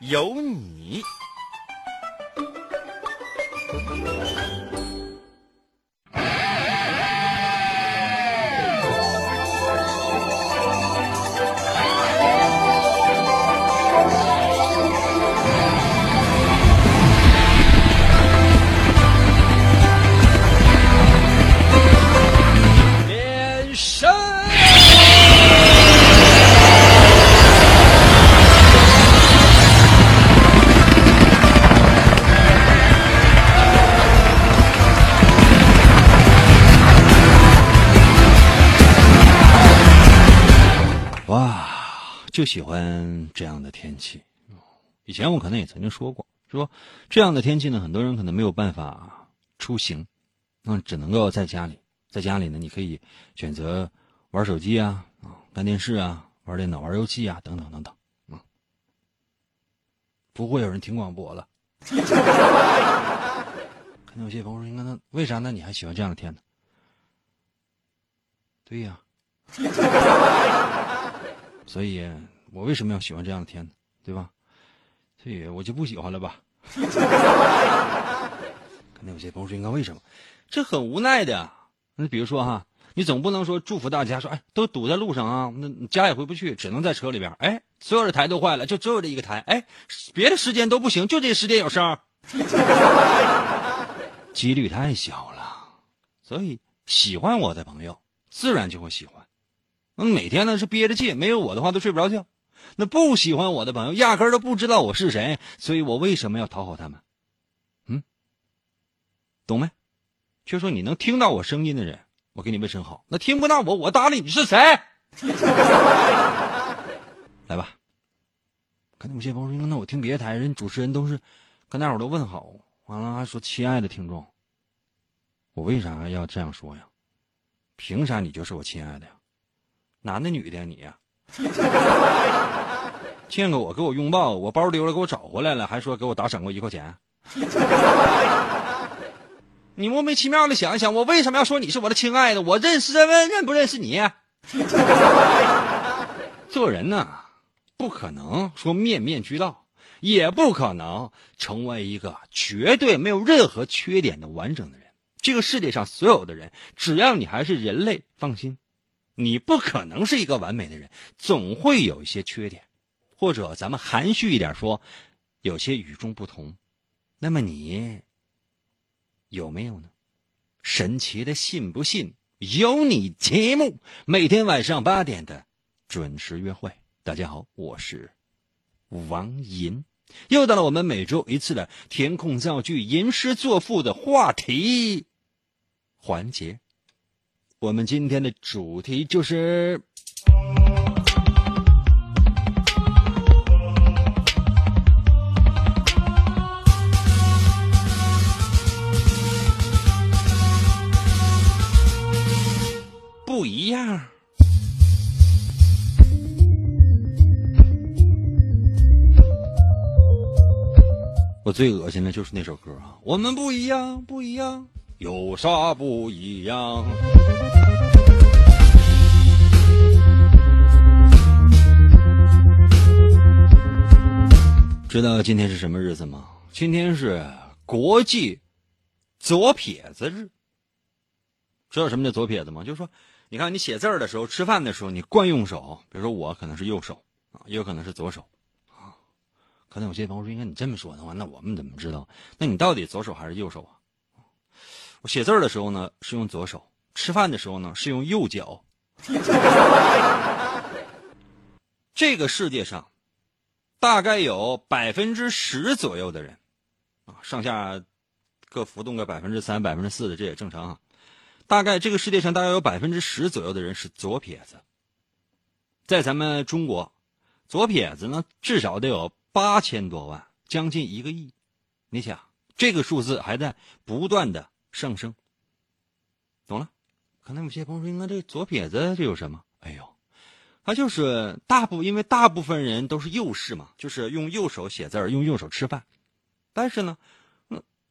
有你。就喜欢这样的天气。以前我可能也曾经说过，说这样的天气呢，很多人可能没有办法出行，那只能够在家里。在家里呢，你可以选择玩手机啊，啊，看电视啊，玩电脑、玩游戏啊，等等等等，啊，不会有人听广播了。可能有些朋友说：“那为啥呢？你还喜欢这样的天呢？”对呀。所以，我为什么要喜欢这样的天呢？对吧？所以我就不喜欢了吧。可能有些朋友说：“应该为什么？”这很无奈的。那比如说哈，你总不能说祝福大家说：“哎，都堵在路上啊，那家也回不去，只能在车里边。”哎，所有的台都坏了，就只有这一个台。哎，别的时间都不行，就这时间有声。几率太小了，所以喜欢我的朋友自然就会喜欢。那每天呢是憋着气，没有我的话都睡不着觉。那不喜欢我的朋友压根儿都不知道我是谁，所以我为什么要讨好他们？嗯，懂没？就说你能听到我声音的人，我给你问声好；那听不到我，我搭理你是谁？来吧。可能有些朋友说，那我听别的台人主持人都是跟大伙都问好，完了还说亲爱的听众。我为啥要这样说呀？凭啥你就是我亲爱的呀？男的女的呀你呀？见过我给我拥抱，我包丢了给我找回来了，还说给我打赏过一块钱。你莫名其妙的想一想，我为什么要说你是我的亲爱的？我认识认认不认识你？做人呢，不可能说面面俱到，也不可能成为一个绝对没有任何缺点的完整的人。这个世界上所有的人，只要你还是人类，放心，你不可能是一个完美的人，总会有一些缺点，或者咱们含蓄一点说，有些与众不同。那么你有没有呢？神奇的信不信由你节目，每天晚上八点的准时约会。大家好，我是王银，又到了我们每周一次的填空造句、吟诗作赋的话题环节。我们今天的主题就是。不一样。我最恶心的就是那首歌啊！我们不一样，不一样，有啥不一样？知道今天是什么日子吗？今天是国际左撇子日。知道什么叫左撇子吗？就是说，你看你写字儿的时候，吃饭的时候，你惯用手，比如说我可能是右手啊，也有可能是左手啊。可能有些朋友说，应该你这么说的话，那我们怎么知道？那你到底左手还是右手啊？我写字儿的时候呢是用左手，吃饭的时候呢是用右脚。这个世界上，大概有百分之十左右的人，啊，上下各浮动个百分之三、百分之四的，这也正常啊。大概这个世界上大概有百分之十左右的人是左撇子，在咱们中国，左撇子呢至少得有八千多万，将近一个亿。你想，这个数字还在不断的上升。懂了？可能有些朋友说：“那这左撇子这有什么？”哎呦，他就是大部，因为大部分人都是右视嘛，就是用右手写字，用右手吃饭。但是呢，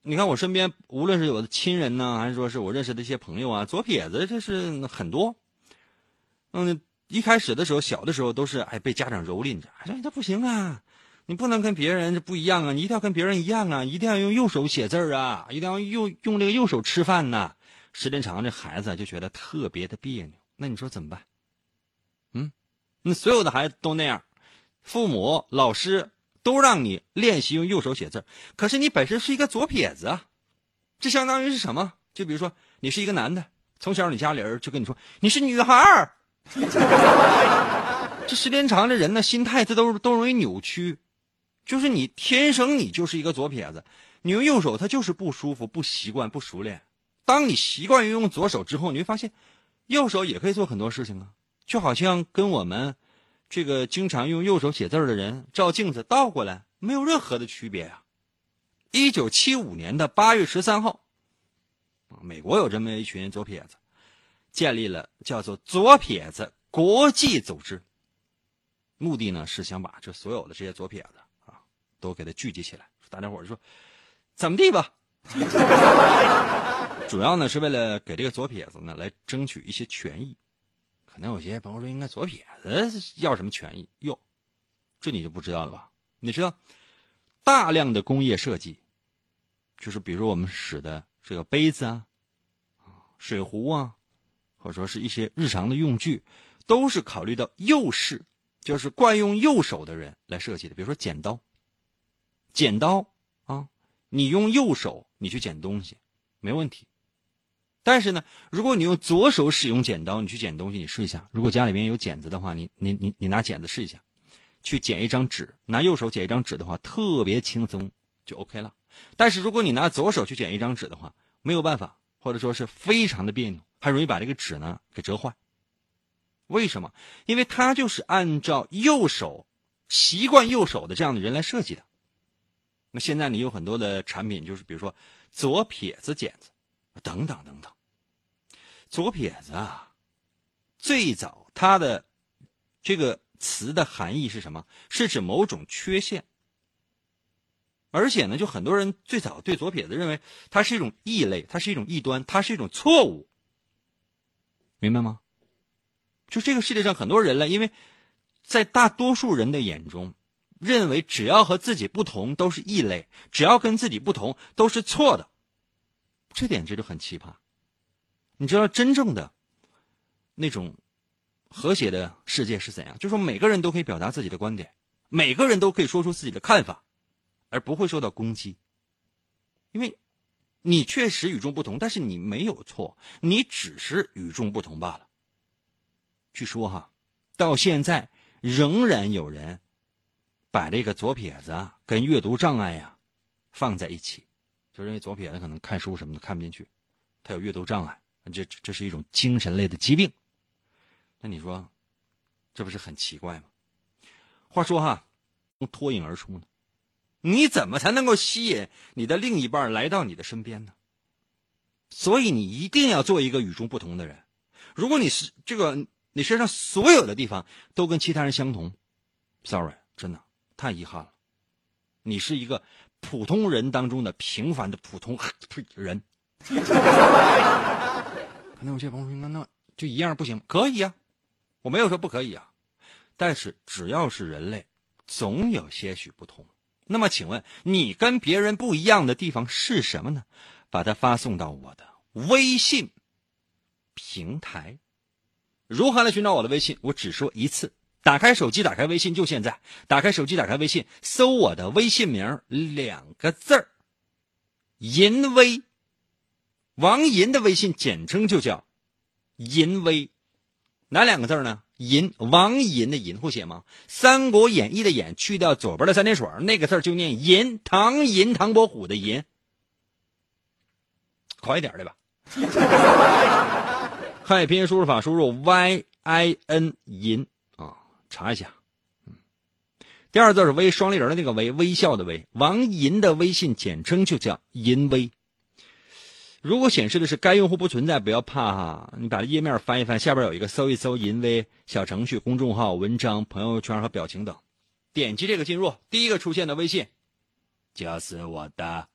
你看我身边，无论是我的亲人呢，还是说是我认识的一些朋友啊，左撇子这是很多。嗯，一开始的时候，小的时候都是哎被家长蹂躏着，说这不行啊，你不能跟别人这不一样啊，你一定要跟别人一样啊，一定要用右手写字啊，一定要用用这个右手吃饭呐。时间长，这孩子就觉得特别的别扭。那你说怎么办？嗯，那所有的孩子都那样，父母、老师都让你练习用右手写字，可是你本身是一个左撇子啊，这相当于是什么？就比如说你是一个男的，从小你家里人就跟你说你是女孩儿，这时间长，这人呢心态这都都容易扭曲，就是你天生你就是一个左撇子，你用右手它就是不舒服、不习惯、不熟练。当你习惯于用左手之后，你会发现，右手也可以做很多事情啊，就好像跟我们这个经常用右手写字的人照镜子倒过来没有任何的区别啊。一九七五年的八月十三号，美国有这么一群左撇子，建立了叫做“左撇子国际组织”，目的呢是想把这所有的这些左撇子都给他聚集起来。大家伙说，怎么地吧？主要呢是为了给这个左撇子呢来争取一些权益，可能有些朋友说，应该左撇子要什么权益？哟，这你就不知道了吧？你知道，大量的工业设计，就是比如我们使的这个杯子啊、水壶啊，或者说是一些日常的用具，都是考虑到右视，就是惯用右手的人来设计的。比如说剪刀，剪刀啊，你用右手你去剪东西，没问题。但是呢，如果你用左手使用剪刀，你去剪东西，你试一下。如果家里面有剪子的话，你你你你拿剪子试一下，去剪一张纸，拿右手剪一张纸的话，特别轻松，就 OK 了。但是如果你拿左手去剪一张纸的话，没有办法，或者说是非常的别扭，还容易把这个纸呢给折坏。为什么？因为它就是按照右手习惯右手的这样的人来设计的。那现在你有很多的产品，就是比如说左撇子剪子，等等等等。左撇子啊，最早它的这个词的含义是什么？是指某种缺陷。而且呢，就很多人最早对左撇子认为它是一种异类，它是一种异端，它是一种错误。明白吗？就这个世界上很多人了，因为在大多数人的眼中，认为只要和自己不同都是异类，只要跟自己不同都是错的。这点这就很奇葩。你知道真正的那种和谐的世界是怎样？就说每个人都可以表达自己的观点，每个人都可以说出自己的看法，而不会受到攻击。因为你确实与众不同，但是你没有错，你只是与众不同罢了。据说哈，到现在仍然有人把这个左撇子啊跟阅读障碍呀放在一起，就认为左撇子可能看书什么的看不进去，他有阅读障碍。这这是一种精神类的疾病，那你说，这不是很奇怪吗？话说哈，脱颖而出呢，你怎么才能够吸引你的另一半来到你的身边呢？所以你一定要做一个与众不同的人。如果你是这个，你身上所有的地方都跟其他人相同，sorry，真的太遗憾了。你是一个普通人当中的平凡的普通人。可能有些朋友说：“那那就一样不行？可以呀，我没有说不可以啊。但是只要是人类，总有些许不同。那么，请问你跟别人不一样的地方是什么呢？把它发送到我的微信平台。如何来寻找我的微信？我只说一次：打开手机，打开微信，就现在！打开手机，打开微信，搜我的微信名两个字儿：淫威。”王银的微信简称就叫“银威”，哪两个字呢？银，王银的银会写吗？《三国演义》的演去掉左边的三点水，那个字就念银。唐银，唐伯虎的银，快一点的吧。汉语拼音输入法输入 y i n 银啊，查一下。嗯第二字是微，双立人的那个微，微笑的微。王银的微信简称就叫银微。如果显示的是该用户不存在，不要怕哈，你把页面翻一翻，下边有一个搜一搜银微小程序、公众号、文章、朋友圈和表情等，点击这个进入，第一个出现的微信就是我的。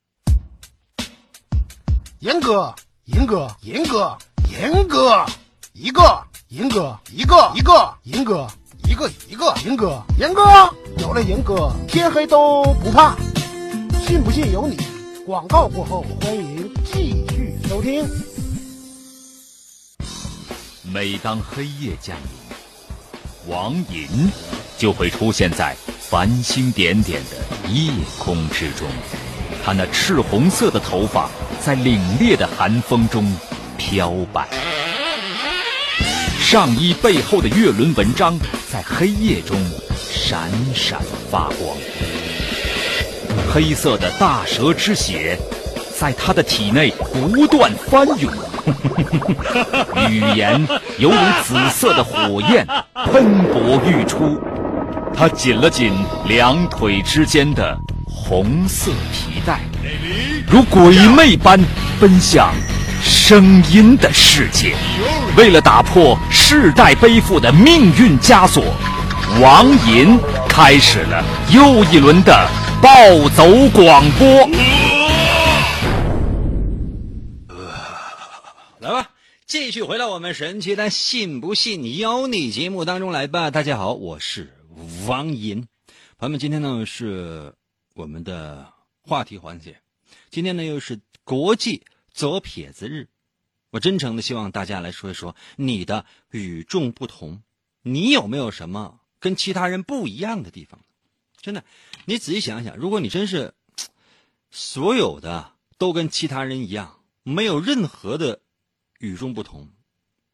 严哥，严哥，严哥，严哥，一个，严哥，一个，一个，严哥，一个，一个，严哥，严哥，有了严哥，天黑都不怕，信不信由你。广告过后，欢迎继续收听。每当黑夜降临，王银就会出现在繁星点点的夜空之中。他那赤红色的头发在凛冽的寒风中飘摆，上衣背后的月轮纹章在黑夜中闪闪发光。黑色的大蛇之血，在他的体内不断翻涌，语言犹如紫色的火焰喷薄欲出。他紧了紧两腿之间的红色皮带，如鬼魅般奔向声音的世界。为了打破世代背负的命运枷锁，王银开始了又一轮的。暴走广播，来吧，继续回到我们神奇的“信不信由你”节目当中来吧。大家好，我是王银，朋友们，今天呢是我们的话题环节，今天呢又是国际左撇子日，我真诚的希望大家来说一说你的与众不同，你有没有什么跟其他人不一样的地方？真的，你仔细想想，如果你真是所有的都跟其他人一样，没有任何的与众不同，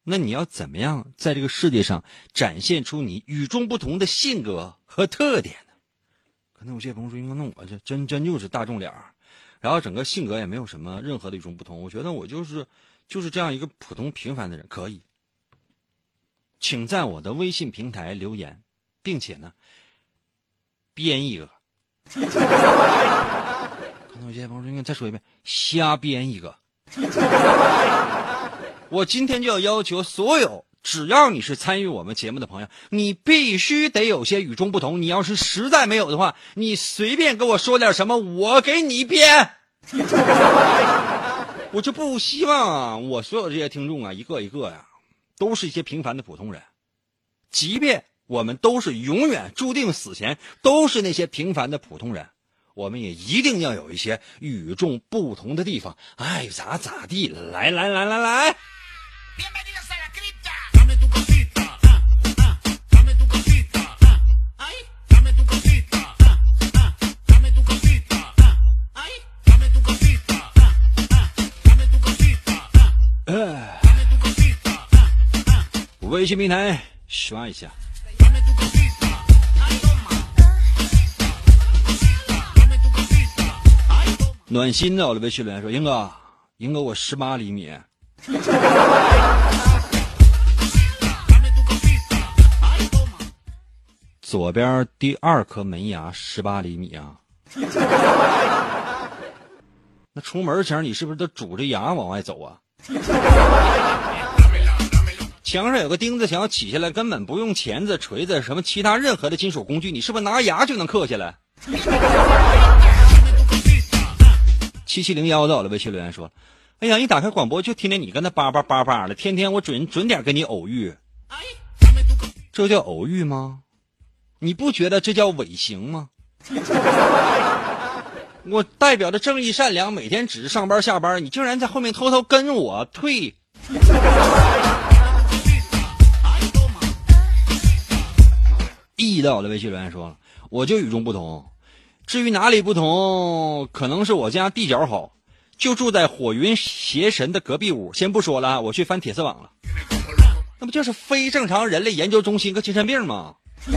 那你要怎么样在这个世界上展现出你与众不同的性格和特点呢？可能有些朋友说：“那我这真真就是大众脸儿，然后整个性格也没有什么任何的与众不同。”我觉得我就是就是这样一个普通平凡的人。可以，请在我的微信平台留言，并且呢。编一个，可能有些朋友说：“你再说一遍，瞎编一个。”我今天就要要求所有，只要你是参与我们节目的朋友，你必须得有些与众不同。你要是实在没有的话，你随便跟我说点什么，我给你编。我就不希望啊，我所有这些听众啊，一个一个呀，都是一些平凡的普通人，即便。我们都是永远注定死前都是那些平凡的普通人，我们也一定要有一些与众不同的地方。爱咋咋地，来来来来来。微信平台刷一下。暖心的，我的微信留言说：“英哥，英哥，我十八厘米，左边第二颗门牙十八厘米啊。那出门前你是不是都拄着牙往外走啊？墙上有个钉子，想要起下来，根本不用钳子、锤子什么其他任何的金属工具，你是不是拿牙就能刻下来？”七七零幺的我的微信留言说：“哎呀，一打开广播就听见你跟他叭叭叭叭的，天天我准准点跟你偶遇，这叫偶遇吗？你不觉得这叫违行吗？我代表着正义善良，每天只是上班下班，你竟然在后面偷偷跟我退。”一的我的微信留言说：“我就与众不同。”至于哪里不同，可能是我家地角好，就住在火云邪神的隔壁屋。先不说了，我去翻铁丝网了，那不就是非正常人类研究中心个精神病吗？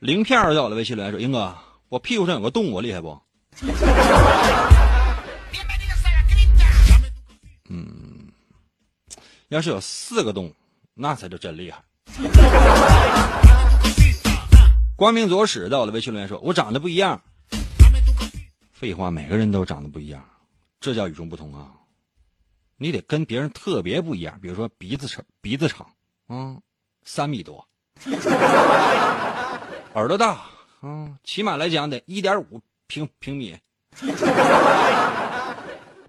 鳞片在我的微信留言说：“英哥，我屁股上有个洞，我厉害不？”要是有四个洞，那才叫真厉害。光明左使在我的微信留言说：“我长得不一样。”废话，每个人都长得不一样，这叫与众不同啊！你得跟别人特别不一样，比如说鼻子长，鼻子长，嗯，三米多，耳朵大，嗯，起码来讲得一点五平平米，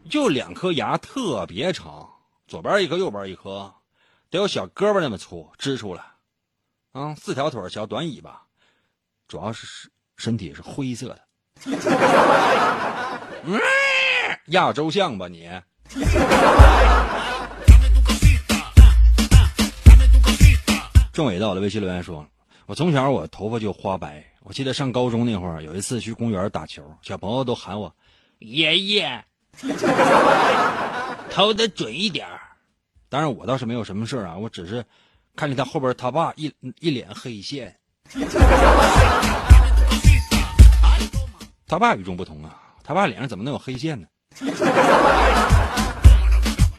就两颗牙特别长，左边一颗，右边一颗，得有小胳膊那么粗，支出来，啊，四条腿，小短尾巴。主要是身体是灰色的，亚洲象吧你？郑伟到了微信留言说：“我从小我头发就花白，我记得上高中那会儿有一次去公园打球，小朋友都喊我爷爷，投的准一点当然我倒是没有什么事儿啊，我只是看见他后边他爸一一脸黑线。他爸与众不同啊！他爸脸上怎么能有黑线呢？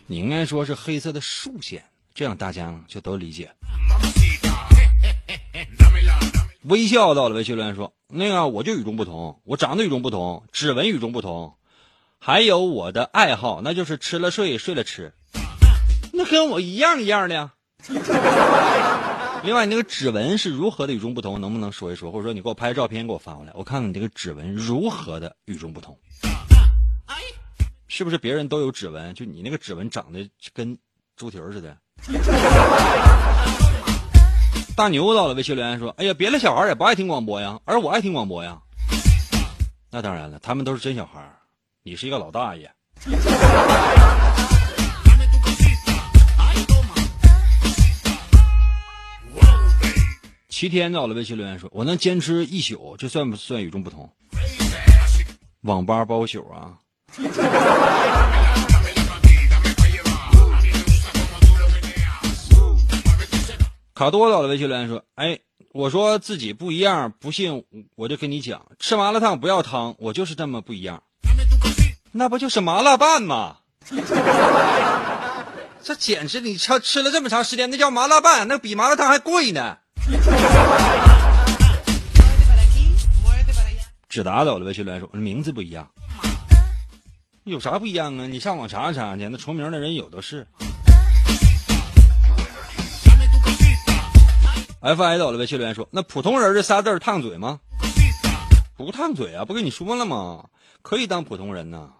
你应该说是黑色的竖线，这样大家就都理解。微笑到了，微信留言说：“那个我就与众不同，我长得与众不同，指纹与众不同，还有我的爱好，那就是吃了睡，睡了吃，那跟我一样一样的呀。”另外，你那个指纹是如何的与众不同？能不能说一说？或者说，你给我拍照片给我发过来，我看看你这个指纹如何的与众不同？是不是别人都有指纹，就你那个指纹长得跟猪蹄儿似的？大牛到了，微信留言说：“哎呀，别的小孩也不爱听广播呀，而我爱听广播呀。”那当然了，他们都是真小孩你是一个老大爷。齐天到了，微信留言说：“我能坚持一宿，这算不算与众不同？”网吧包宿啊！卡多到了，微信留言说：“哎，我说自己不一样，不信我就跟你讲，吃麻辣烫不要汤，我就是这么不一样。那不就是麻辣拌吗？这简直你吃吃了这么长时间，那叫麻辣拌，那比麻辣烫还贵呢。” 只打倒了微信留言说：“名字不一样，有啥不一样啊？你上网查查去，那重名的人有的是。” F I 倒了微信留言说：“那普通人这仨字烫嘴吗？不烫嘴啊，不跟你说了吗？可以当普通人呢，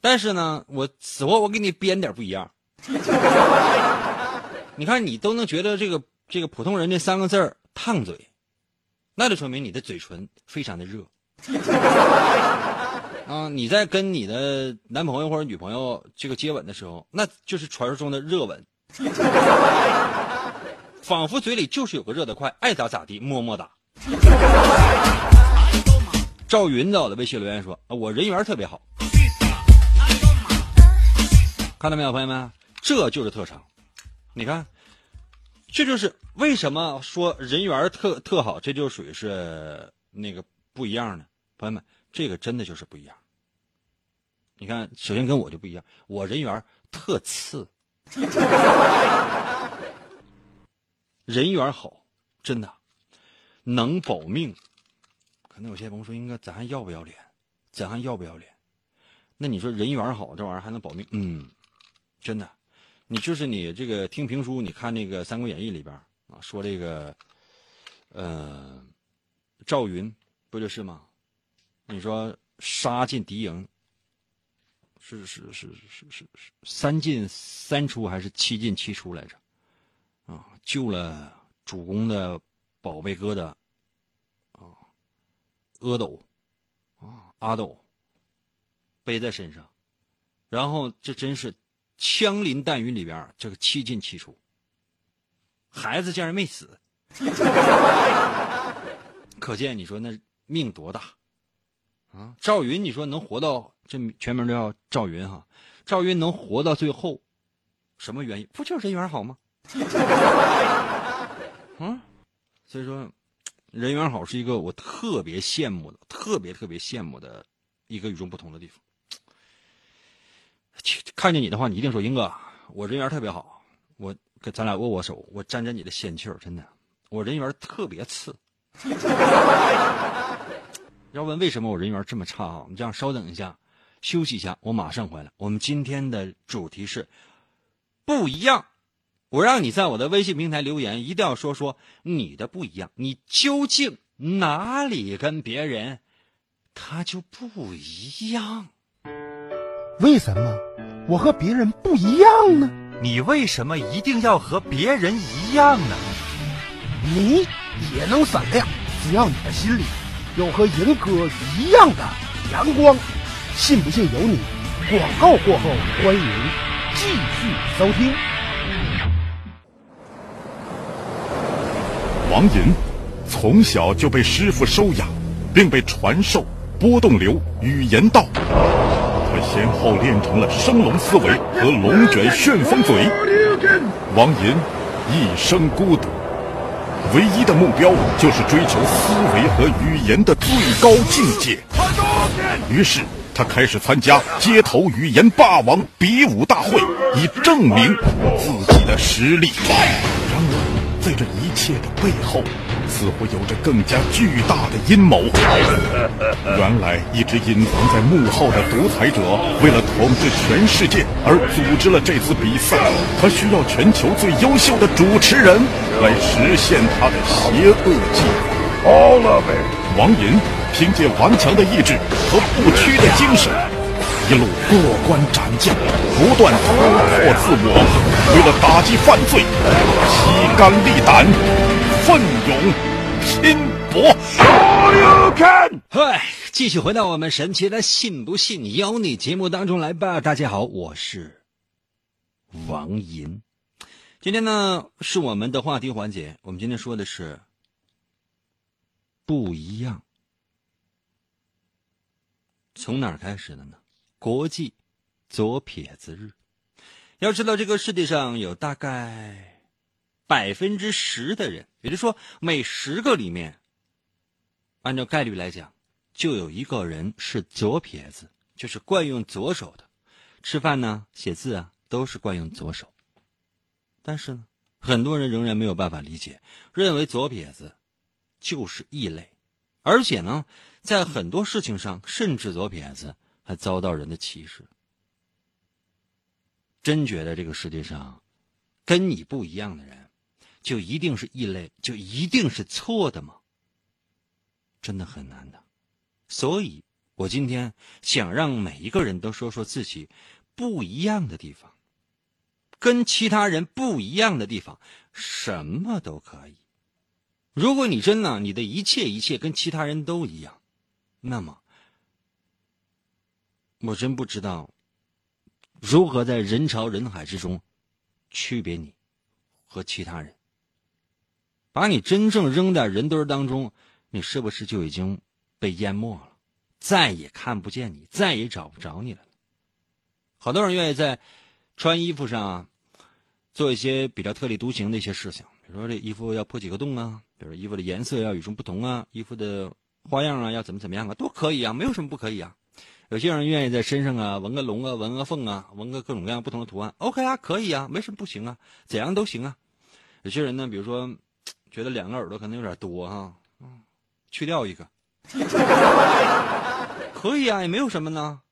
但是呢，我死活我给你编点不一样。你看你都能觉得这个。”这个普通人这三个字儿烫嘴，那就说明你的嘴唇非常的热 啊！你在跟你的男朋友或者女朋友这个接吻的时候，那就是传说中的热吻，仿佛嘴里就是有个热的快，爱咋咋地，么么哒。赵云的的微信留言说：“我人缘特别好。”看到没有，朋友们，这就是特长。你看。这就是为什么说人缘特特好，这就属于是那个不一样的。朋友们，这个真的就是不一样。你看，首先跟我就不一样，我人缘特次，人缘好，真的能保命。可能有些朋友说，应该咱还要不要脸？咱还要不要脸？那你说人缘好，这玩意儿还能保命？嗯，真的。你就是你这个听评书，你看那个《三国演义》里边啊，说这个，呃，赵云不就是吗？你说杀进敌营，是是是是是是三进三出还是七进七出来着？啊，救了主公的宝贝疙瘩，啊，阿斗，啊，阿斗背在身上，然后这真是。枪林弹雨里边，这个七进七出，孩子竟然没死，可见你说那命多大啊？赵云，你说能活到这全名叫赵云哈？赵云能活到最后，什么原因？不就是人缘好吗？啊，所以说人缘好是一个我特别羡慕的、特别特别羡慕的一个与众不同的地方。看见你的话，你一定说英哥，我人缘特别好，我跟咱俩握握手，我沾沾你的仙气儿，真的，我人缘特别次。要问为什么我人缘这么差啊？你这样稍等一下，休息一下，我马上回来。我们今天的主题是不一样。我让你在我的微信平台留言，一定要说说你的不一样，你究竟哪里跟别人他就不一样？为什么我和别人不一样呢？你为什么一定要和别人一样呢？你也能闪亮，只要你的心里有和银哥一样的阳光。信不信由你。广告过后，欢迎继续收听。王银从小就被师傅收养，并被传授波动流语言道。先后练成了升龙思维和龙卷旋风嘴。王银一生孤独，唯一的目标就是追求思维和语言的最高境界。于是他开始参加街头语言霸王比武大会，以证明自己的实力。然而。在这一切的背后，似乎有着更加巨大的阴谋。原来，一直隐藏在幕后的独裁者，为了统治全世界而组织了这次比赛。他需要全球最优秀的主持人来实现他的邪恶计划。All of it。王银凭借顽强的意志和不屈的精神。一路过关斩将，不断突破自我，为了打击犯罪，披肝沥胆，奋勇拼搏。嗨，继续回到我们神奇的“信不信由你”节目当中来吧。大家好，我是王银。今天呢是我们的话题环节，我们今天说的是不一样。从哪儿开始的呢？国际左撇子日，要知道这个世界上有大概百分之十的人，也就是说每十个里面，按照概率来讲，就有一个人是左撇子，就是惯用左手的，吃饭呢、写字啊都是惯用左手。但是呢，很多人仍然没有办法理解，认为左撇子就是异类，而且呢，在很多事情上，甚至左撇子。还遭到人的歧视，真觉得这个世界上跟你不一样的人就一定是异类，就一定是错的吗？真的很难的。所以我今天想让每一个人都说说自己不一样的地方，跟其他人不一样的地方，什么都可以。如果你真的你的一切一切跟其他人都一样，那么。我真不知道如何在人潮人海之中区别你和其他人。把你真正扔在人堆当中，你是不是就已经被淹没了？再也看不见你，再也找不着你了。好多人愿意在穿衣服上做一些比较特立独行的一些事情，比如说这衣服要破几个洞啊，比如衣服的颜色要与众不同啊，衣服的花样啊要怎么怎么样啊，都可以啊，没有什么不可以啊。有些人愿意在身上啊纹个龙啊，纹个凤啊，纹个各种各样不同的图案。OK 啊，可以啊，没什么不行啊，怎样都行啊。有些人呢，比如说觉得两个耳朵可能有点多哈，嗯，去掉一个，可以啊，也没有什么呢，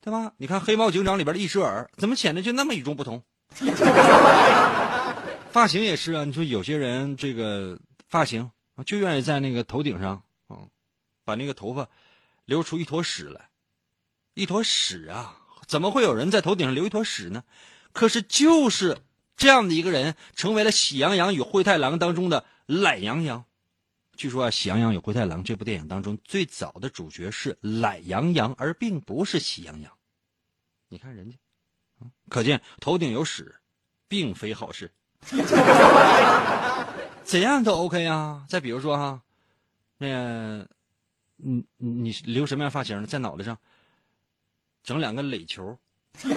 对吧？你看《黑猫警长》里边的一只耳，怎么显得就那么与众不同？发型也是啊，你说有些人这个发型就愿意在那个头顶上嗯，把那个头发留出一坨屎来。一坨屎啊！怎么会有人在头顶上留一坨屎呢？可是就是这样的一个人，成为了《喜羊羊与灰太狼》当中的懒羊羊。据说啊，《喜羊羊与灰太狼》这部电影当中最早的主角是懒羊羊，而并不是喜羊羊。你看人家，可见头顶有屎，并非好事。怎样都 OK 啊！再比如说哈，那个，你你留什么样发型呢？在脑袋上。整两个垒球，可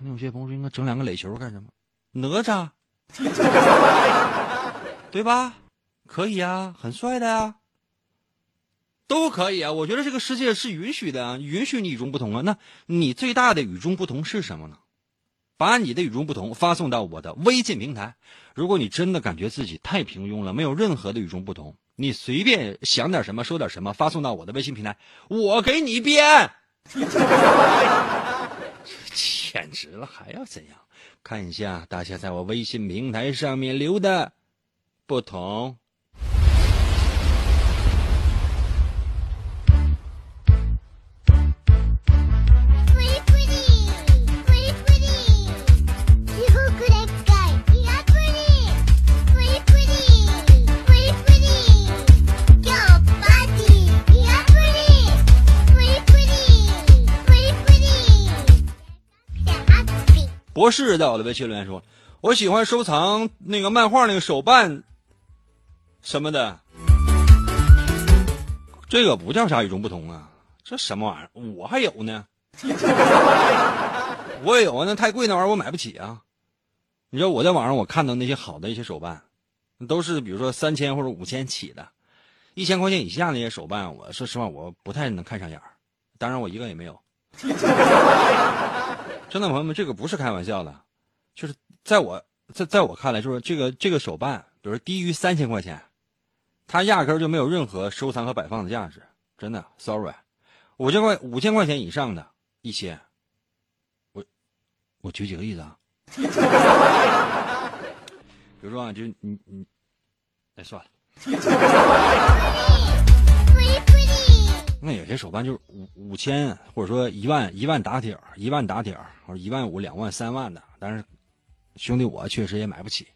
能有些朋友说应该整两个垒球干什么？哪吒，对吧？可以啊，很帅的呀，都可以啊。我觉得这个世界是允许的，允许你与众不同啊。那你最大的与众不同是什么呢？把你的与众不同发送到我的微信平台。如果你真的感觉自己太平庸了，没有任何的与众不同，你随便想点什么说点什么，发送到我的微信平台，我给你编。简直了，还要怎样？看一下大家在我微信平台上面留的不同。博士在我的微信留言说：“我喜欢收藏那个漫画那个手办什么的，这个不叫啥与众不同啊，这什么玩意儿？我还有呢，我也有啊，那太贵那玩意儿我买不起啊。你知道我在网上我看到那些好的一些手办，都是比如说三千或者五千起的，一千块钱以下那些手办，我说实话我不太能看上眼儿，当然我一个也没有。”真的朋友们，这个不是开玩笑的，就是在我在在我看来，就是这个这个手办，比如低于三千块钱，它压根儿就没有任何收藏和摆放的价值。真的，sorry，五千块五千块钱以上的一些，我我举几个例子啊，比如说啊，就你你，哎算了。那有些手办就是五五千，或者说一万一万打底儿，一万打底儿，或者一万五、两万、三万的。但是，兄弟，我确实也买不起，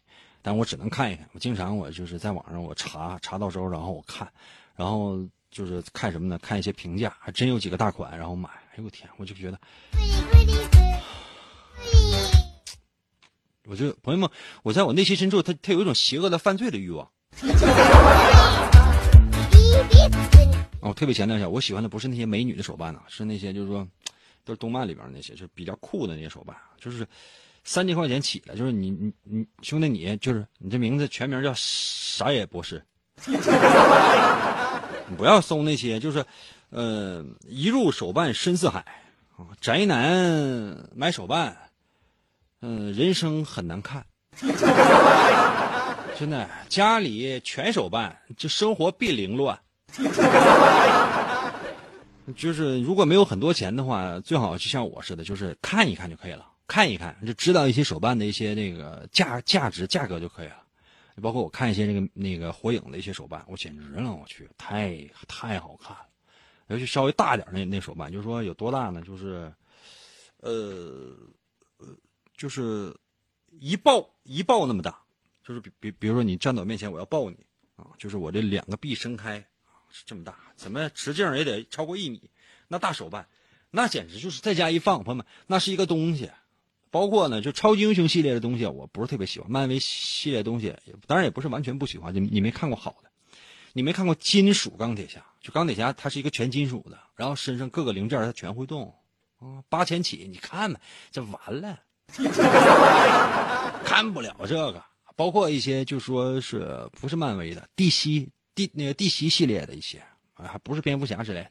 但我只能看一看。我经常我就是在网上我查查到时候，然后我看，然后就是看什么呢？看一些评价，还真有几个大款，然后买。哎呦我天，我就觉得，我就朋友们，我在我内心深处，他他有一种邪恶的犯罪的欲望。我特别强调一下，我喜欢的不是那些美女的手办呢，是那些就是说，都是动漫里边那些，就是比较酷的那些手办，就是三千块钱起的，就是你你你兄弟你就是你这名字全名叫啥也博士，你不要搜那些，就是呃一入手办深似海啊，宅男买手办，嗯人生很难看，真的家里全手办，就生活必凌乱。就是如果没有很多钱的话，最好就像我似的，就是看一看就可以了，看一看就知道一些手办的一些那个价价值价格就可以了。包括我看一些那个那个火影的一些手办，我简直了，我去，太太好看了。尤其稍微大点那那手办，就是说有多大呢？就是，呃，就是一抱一抱那么大，就是比比比如说你站到我面前，我要抱你啊，就是我这两个臂伸开。这么大，怎么直径也得超过一米？那大手办，那简直就是在家一放，朋友们，那是一个东西。包括呢，就超级英雄系列的东西，我不是特别喜欢。漫威系列东西，当然也不是完全不喜欢。你你没看过好的，你没看过金属钢铁侠？就钢铁侠，它是一个全金属的，然后身上各个零件它全会动。啊，八千起，你看吧，这完了，看不了这个。包括一些就说是不是漫威的，D C。地那个地袭系列的一些啊，还不是蝙蝠侠之类。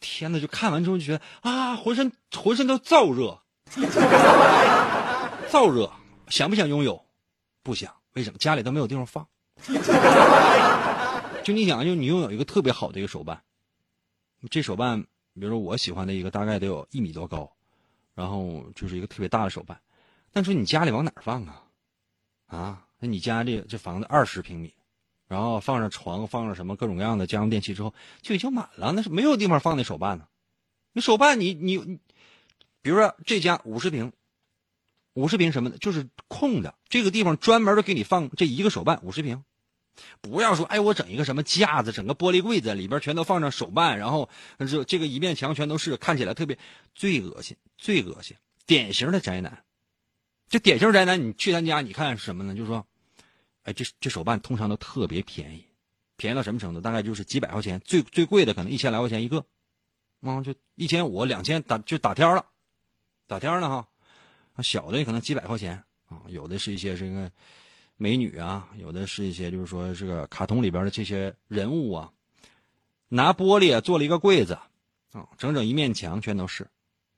天哪，就看完之后就觉得啊，浑身浑身都燥热，燥热。想不想拥有？不想。为什么？家里都没有地方放。就你想，就你拥有一个特别好的一个手办，这手办，比如说我喜欢的一个，大概得有一米多高，然后就是一个特别大的手办。但说你家里往哪放啊？啊，那你家这这房子二十平米。然后放上床，放上什么各种各样的家用电器之后，就已经满了。那是没有地方放那手办呢。你手办，你你你，比如说这家五十平，五十平什么的，就是空的。这个地方专门的给你放这一个手办，五十平。不要说，哎，我整一个什么架子，整个玻璃柜子里边全都放上手办，然后这这个一面墙全都是，看起来特别最恶心，最恶心，典型的宅男。这典型宅男，你去他家，你看什么呢？就是说。哎，这这手办通常都特别便宜，便宜到什么程度？大概就是几百块钱，最最贵的可能一千来块钱一个，啊，就一千五、两千打就打天了，打天了哈。小的可能几百块钱啊，有的是一些这个美女啊，有的是一些就是说这个卡通里边的这些人物啊，拿玻璃做了一个柜子啊，整整一面墙全都是，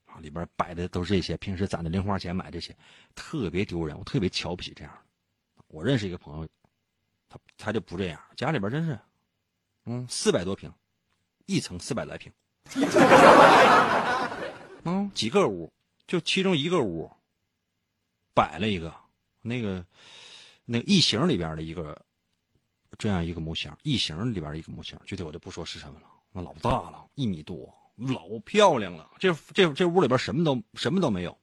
啊，里边摆的都是这些，平时攒的零花钱买这些，特别丢人，我特别瞧不起这样的。我认识一个朋友，他他就不这样，家里边真是，嗯，四百多平，一层四百来平，嗯，几个屋，就其中一个屋，摆了一个那个那个异形里边的一个这样一个木箱，异形里边的一个木箱，具体我就不说是什么了，那老大了，一米多，老漂亮了。这这这屋里边什么都什么都没有。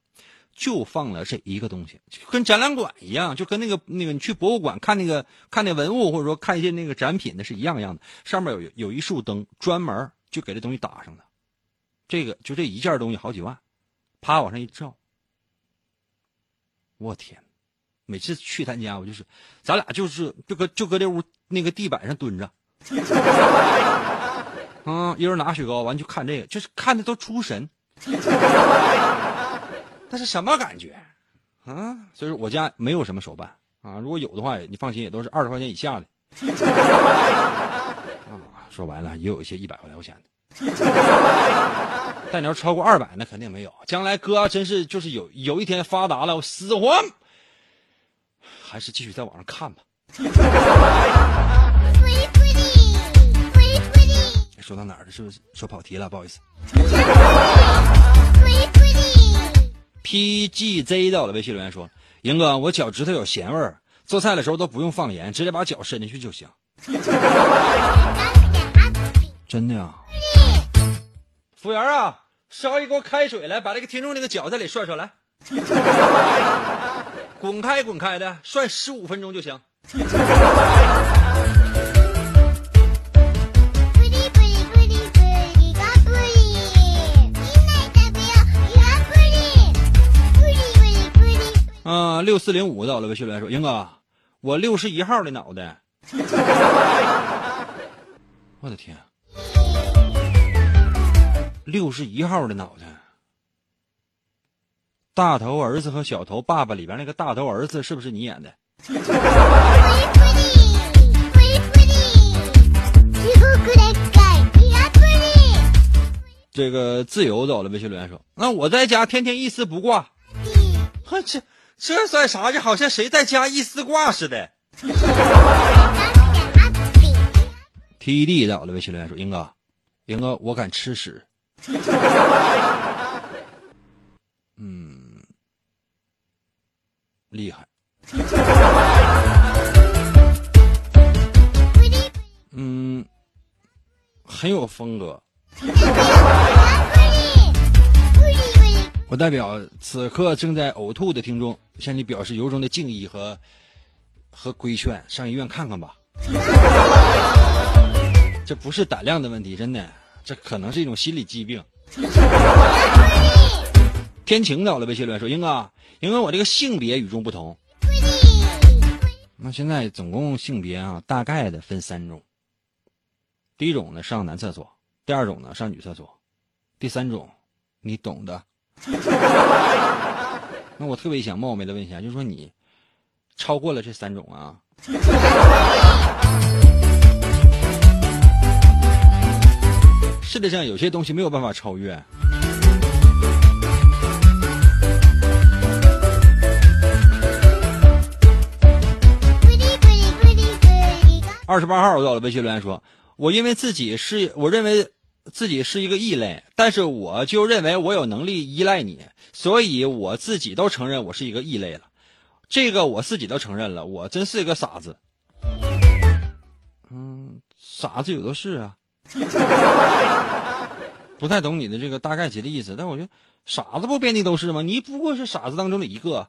就放了这一个东西，跟展览馆一样，就跟那个那个你去博物馆看那个看那文物，或者说看一些那个展品的是一样一样的。上面有有一束灯，专门就给这东西打上的。这个就这一件东西好几万，啪往上一照，我天！每次去他家，我就是咱俩就是就搁就搁这屋那个地板上蹲着，啊，一人拿雪糕，完就看这个，就是看的都出神。那是什么感觉，啊？所以说我家没有什么手办啊，如果有的话，你放心，也都是二十块钱以下的。啊，说白了，也有一些一百块钱的。但你要超过二百，那肯定没有。将来哥真是就是有有一天发达了，我死活还是继续在网上看吧。说到哪儿了？是不是说跑题了？不好意思。PGZ 到了微信留言说：“英哥，我脚趾头有咸味儿，做菜的时候都不用放盐，直接把脚伸进去就行。”真的呀？服务员啊，烧一锅开水来，把这个听众那个脚在里涮涮来，滚开滚开的，涮十五分钟就行。六四零五到了微信来说：“英哥，我六十一号的脑袋。”我的天，六十一号的脑袋，大头儿子和小头爸爸里边那个大头儿子是不是你演的？这个自由到了微信留言说：“那我在家天天一丝不挂。”呵，这。这算啥？这好像谁在家一丝挂似的。T D 在我的微信留言说：“英哥，英哥，我敢吃屎。”嗯，厉害。嗯，很有风格。我代表此刻正在呕吐的听众，向你表示由衷的敬意和和规劝：上医院看看吧。这不是胆量的问题，真的，这可能是一种心理疾病。天晴到了，微信留言说：“英哥，英哥，我这个性别与众不同。那现在总共性别啊，大概的分三种。第一种呢，上男厕所；第二种呢，上女厕所；第三种，你懂的。” 那我特别想冒昧的问一下，就是说你超过了这三种啊？世界上有些东西没有办法超越。二十八号我到了，微信留言说：“我因为自己是，我认为。”自己是一个异类，但是我就认为我有能力依赖你，所以我自己都承认我是一个异类了。这个我自己都承认了，我真是一个傻子。嗯，傻子有的是啊。不太懂你的这个大概其的意思，但我觉得傻子不遍地都是吗？你不过是傻子当中的一个。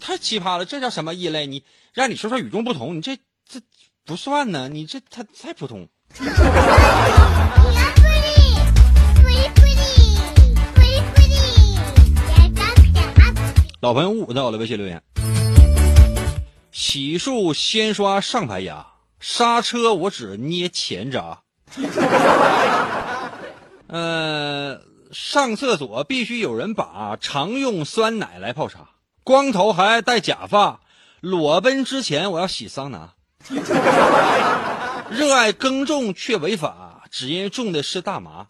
太奇葩了，这叫什么异类？你让你说说与众不同，你这这不算呢，你这太太普通。老朋友五到了，微信留言：洗漱先刷上排牙，刹车我只捏前闸。呃，上厕所必须有人把，常用酸奶来泡茶。光头还戴假发，裸奔之前我要洗桑拿。热爱耕种却违法，只因种的是大麻。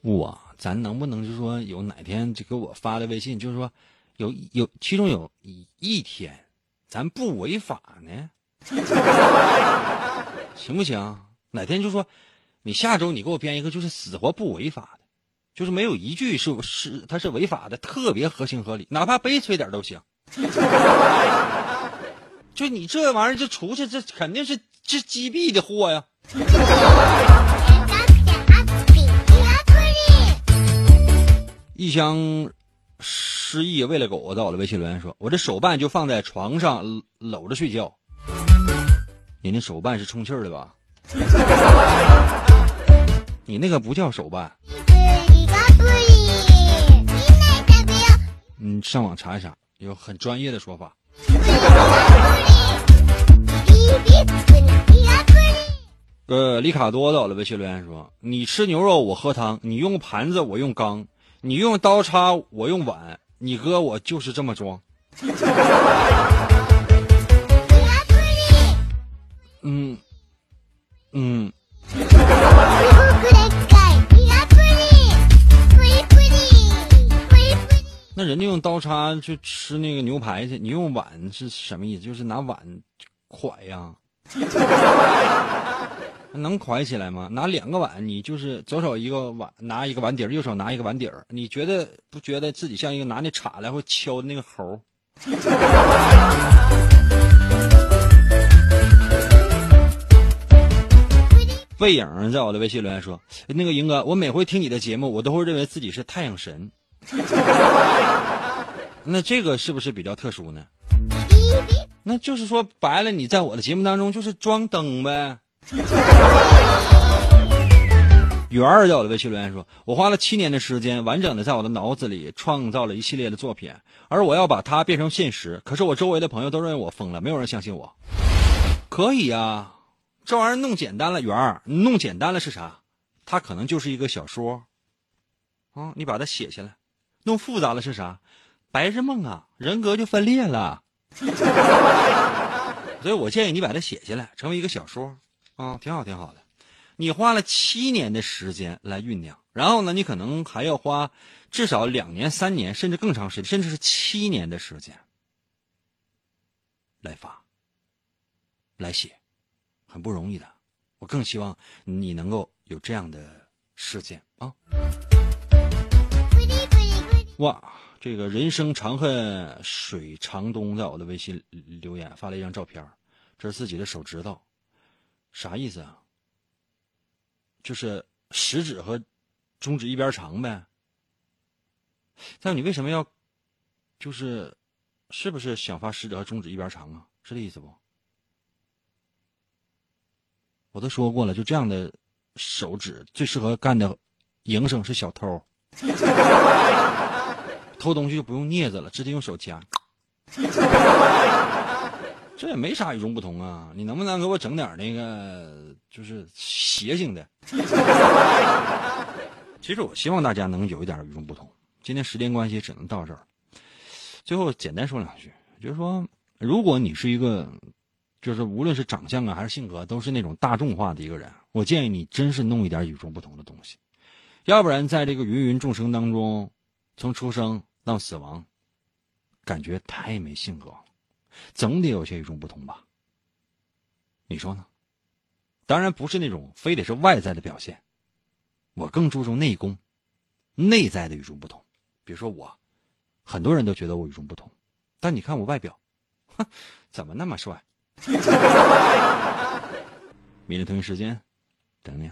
我咱能不能就说有哪天就给我发的微信，就是说有有其中有一一天，咱不违法呢，行不行？哪天就说你下周你给我编一个就是死活不违法的，就是没有一句是是它是违法的，特别合情合理，哪怕悲催点都行。就你这玩意儿就出去，这肯定是这击毙的货呀。一箱失忆喂了狗在我的微信留言说：“我这手办就放在床上搂着睡觉。”你那手办是充气的吧？你那个不叫手办。你上网查一查，有很专业的说法。呃，里卡多到了微信留言说：“你吃牛肉，我喝汤；你用盘子，我用缸；你用刀叉，我用碗；你哥我就是这么装。”嗯，嗯。那人家用刀叉去吃那个牛排去，你用碗是什么意思？就是拿碗蒯呀？能蒯起来吗？拿两个碗，你就是左手一个碗拿一个碗底儿，右手拿一个碗底儿，你觉得不觉得自己像一个拿那叉来回敲的那个猴？背影在我的微信留言说：“那个英哥，我每回听你的节目，我都会认为自己是太阳神。那这个是不是比较特殊呢？那就是说白了，你在我的节目当中就是装灯呗。”圆儿在我的微信留言说：“我花了七年的时间，完整的在我的脑子里创造了一系列的作品，而我要把它变成现实。可是我周围的朋友都认为我疯了，没有人相信我。可以啊。”这玩意儿弄简单了，圆儿弄简单了是啥？它可能就是一个小说，啊，你把它写下来。弄复杂了是啥？白日梦啊，人格就分裂了。所以我建议你把它写下来，成为一个小说，啊，挺好挺好的。你花了七年的时间来酝酿，然后呢，你可能还要花至少两年、三年，甚至更长时间，甚至是七年的时间来发，来写。很不容易的，我更希望你能够有这样的事件啊！哇，这个人生长恨水长东在我的微信留言发了一张照片，这是自己的手指头，啥意思啊？就是食指和中指一边长呗。但你为什么要，就是是不是想发食指和中指一边长啊？是这意思不？我都说过了，就这样的手指最适合干的营生是小偷，偷东西就不用镊子了，直接用手夹。这也没啥与众不同啊！你能不能给我整点那个就是邪性的？其实我希望大家能有一点与众不同。今天时间关系，只能到这儿。最后简单说两句，就是说，如果你是一个。就是无论是长相啊，还是性格，都是那种大众化的一个人。我建议你真是弄一点与众不同的东西，要不然在这个芸芸众生当中，从出生到死亡，感觉太没性格了。总得有些与众不同吧？你说呢？当然不是那种非得是外在的表现，我更注重内功，内在的与众不同。比如说我，很多人都觉得我与众不同，但你看我外表，哼，怎么那么帅？明天同一时间，等你。